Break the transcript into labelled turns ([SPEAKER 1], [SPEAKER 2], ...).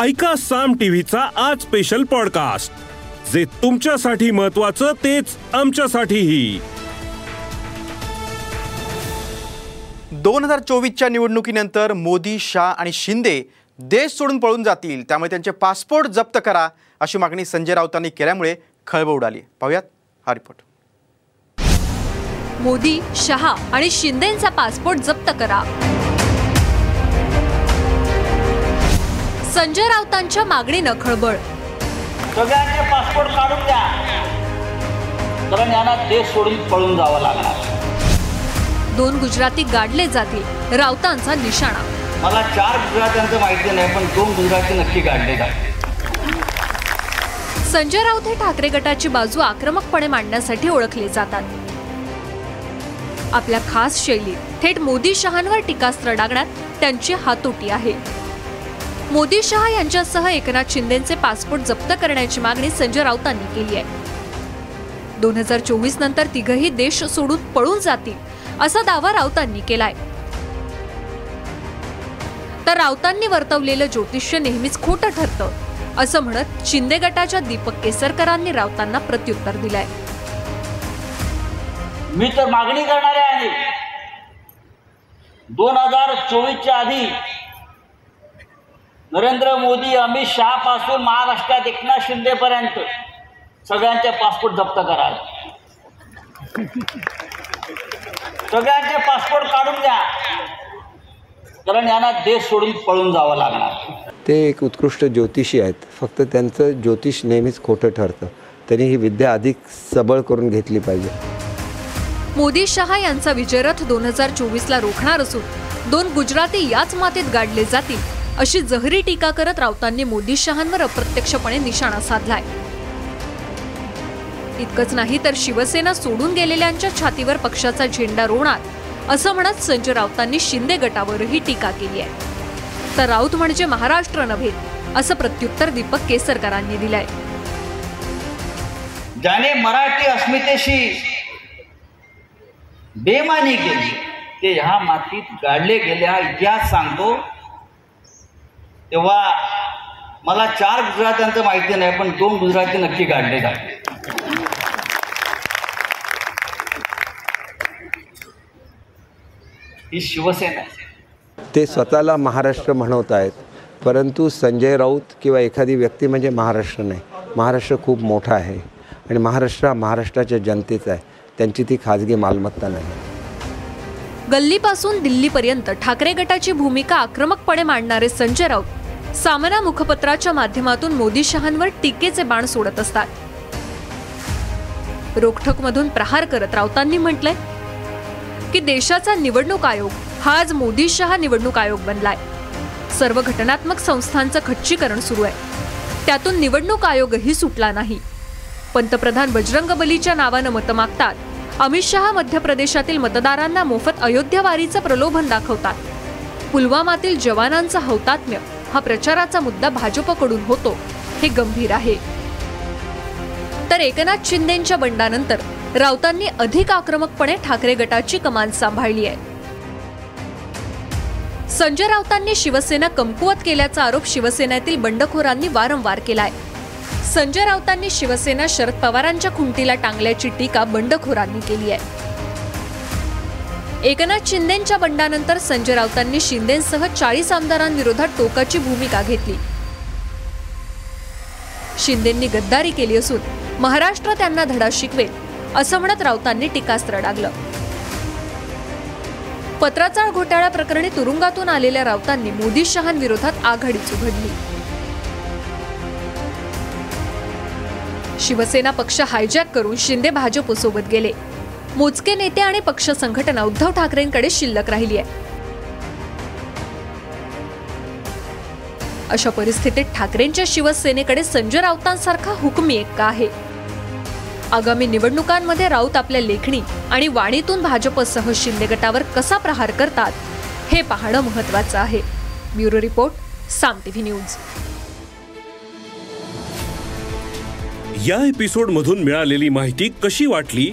[SPEAKER 1] ऐका साम टीव्हीचा आज स्पेशल पॉडकास्ट जे तुमच्यासाठी महत्वाचं तेच आमच्यासाठीही.
[SPEAKER 2] दोन हजार चोवीसच्या निवडणुकीनंतर मोदी शाह आणि शिंदे देश सोडून पळून जातील. त्यामुळे त्यांचे पासपोर्ट जप्त करा अशी मागणी संजय राऊतांनी केल्यामुळे खळबळ उडाली. पाहूयात हा रिपोर्ट
[SPEAKER 3] मोदी शहा आणि शिंदेचा पासपोर्ट जप्त करा. संजय राऊतांच्या मागणीनं खळबळ.
[SPEAKER 4] सगळ्यांचे पासपोर्ट काढून द्या. कारण यांना देश सोडून पळून जावं लागणार.
[SPEAKER 3] दोन गुजराती गाडले जातील राऊतांचा निशाणा.
[SPEAKER 4] मला चार गुजरात्यांचं माहिती नाही पण दोन गुजराती नक्की काढले जाते
[SPEAKER 3] संजय राऊत हे ठाकरे गटाची बाजू आक्रमकपणे मांडण्यासाठी ओळखले जातात. आपल्या खास शैलीत थेट मोदी शहांवर टीकास्त्र डागण्यात त्यांची हातोटी आहे. मोदी शहा यांच्यासह एकनाथ शिंदेचे पासपोर्ट जप्त करण्याची मागणी संजय राऊतांनी केली आहे. दोन हजार चोवीस नंतर तिघही देश सोडून पळून जातील असा दावा राऊतांनी केलाय. तर राऊतांनी वर्तवलेलं ज्योतिष्य नेहमीच खोटं ठरतं असं म्हणत शिंदे गटाच्या दीपक केसरकरांनी राऊतांना प्रत्युत्तर दिलंय.
[SPEAKER 4] मी तर मागणी करणारे आहे. दोन हजार चोवीसच्या आधी नरेंद्र मोदी अमित शहा पासून महाराष्ट्रात एकनाथ शिंदे पर्यंत सगळ्यांचे पासपोर्ट जप्त कराल सगळ्यांचे पासपोर्ट काढून द्या कारण यांना देश सोडून पळून जावं लागणार.
[SPEAKER 5] ते एक उत्कृष्ट ज्योतिषी आहेत. फक्त त्यांचं ज्योतिष नेहमीच खोटं ठरतं. त्यांनी ही विद्या अधिक सबळ करून घेतली पाहिजे.
[SPEAKER 3] मोदी शहा यांचा विजयरथ दोन हजार चोवीस ला रोखणार असून दोन गुजराती याच मातीत गाडले जातील. अशी जहरी टीका करत राऊतांनी मोदी शहांवर अप्रत्यक्षपणे निशाणा साधलाय. इतकंच नाही तर शिवसेना सोडून गेलेल्यांच्या छातीवर पक्षाचा झेंडा रोवणार असं म्हणत संजय राऊतांनी शिंदे गटावरही टीका केली आहे. तर राऊत म्हणजे महाराष्ट्र नव्हे असं प्रत्युत्तर दीपक केसरकरांनी दिलंय.
[SPEAKER 4] ज्याने मराठी अस्मितेशी बेमानी केली ते ह्या मातीत गाडले गेले हा इतिहास सांगतो तेव्हा मला चार गुजरात्यांचं माहिती नाही पण दोन गुजराती नक्की काढले जाते ही शिवसेना.
[SPEAKER 5] ते स्वतःला महाराष्ट्र म्हणवत आहेत परंतु संजय राऊत किंवा एखादी व्यक्ती म्हणजे महाराष्ट्र नाही. महाराष्ट्र खूप मोठा आहे आणि महाराष्ट्र हा महाराष्ट्राच्या जनतेचा आहे. त्यांची ती खाजगी मालमत्ता नाही.
[SPEAKER 3] गल्लीपासून दिल्लीपर्यंत ठाकरे गटाची भूमिका आक्रमकपणे मांडणारे संजय राऊत सामना मुखपत्राच्या माध्यमातून मोदी शहांवर टीकेचे बाण सोडत असतात. रोखठोकमधून प्रहार करत राऊतांनी म्हटलंय की देशाचा निवडणूक आयोग हा आज मोदी शहा निवडणूक आयोग बनलाय. सर्व घटनात्मक संस्थांचं खच्चीकरण सुरू आहे. त्यातून निवडणूक आयोगही सुटला नाही. पंतप्रधान बजरंग बलीच्या नावानं मतं मागतात. अमित शहा मध्य प्रदेशातील मतदारांना मोफत अयोध्यावारीचं प्रलोभन दाखवतात. पुलवामातील जवानांचं हौतात्म्य हा प्रचाराचा मुद्दा भाजपकडून होतो हे गंभीर आहे. तर एकनाथ शिंदेच्या बंडानंतर राऊतांनी अधिक आक्रमकपणे ठाकरे गटाची कमान सांभाळली आहे. संजय राऊतांनी शिवसेना कमकुवत केल्याचा आरोप शिवसेनेतील बंडखोरांनी वारंवार केलाय. संजय राऊतांनी शिवसेना शरद पवारांच्या खुंटीला टांगल्याची टीका बंडखोरांनी केली आहे. एकनाथ शिंदेच्या बंडानंतर संजय राऊतांनी शिंदेसह चाळीस आमदारांविरोधात टोकाची भूमिका घेतली. शिंदेंनी गद्दारी केली असून महाराष्ट्र त्यांना धडा शिकवेल असं म्हणत राऊतांनी टीकास्त्र डागलं. पत्राचाळ घोटाळा प्रकरणी तुरुंगातून आलेल्या राऊतांनी मोदी शहांविरोधात आघाडीच उघडली. शिवसेना पक्ष हायजॅक करून शिंदे भाजपसोबत गेले. मोजके नेते आणि पक्ष संघटना उद्धव ठाकरेंकडे शिल्लक राहिली आहे. अशा परिस्थितीत ठाकरेंच्या शिवसेनेकडे संजय राऊतांसारखा हुकमी एक का आहे? आगामी निवडणुकांमध्ये राऊत आपल्या लेखणी आणि वाणीतून भाजपसह शिंदे गटावर कसा प्रहार करतात हे पाहणं महत्वाचं आहे. Bureau report Saam TV news.
[SPEAKER 1] या एपिसोड मधून मिळालेली माहिती कशी वाटली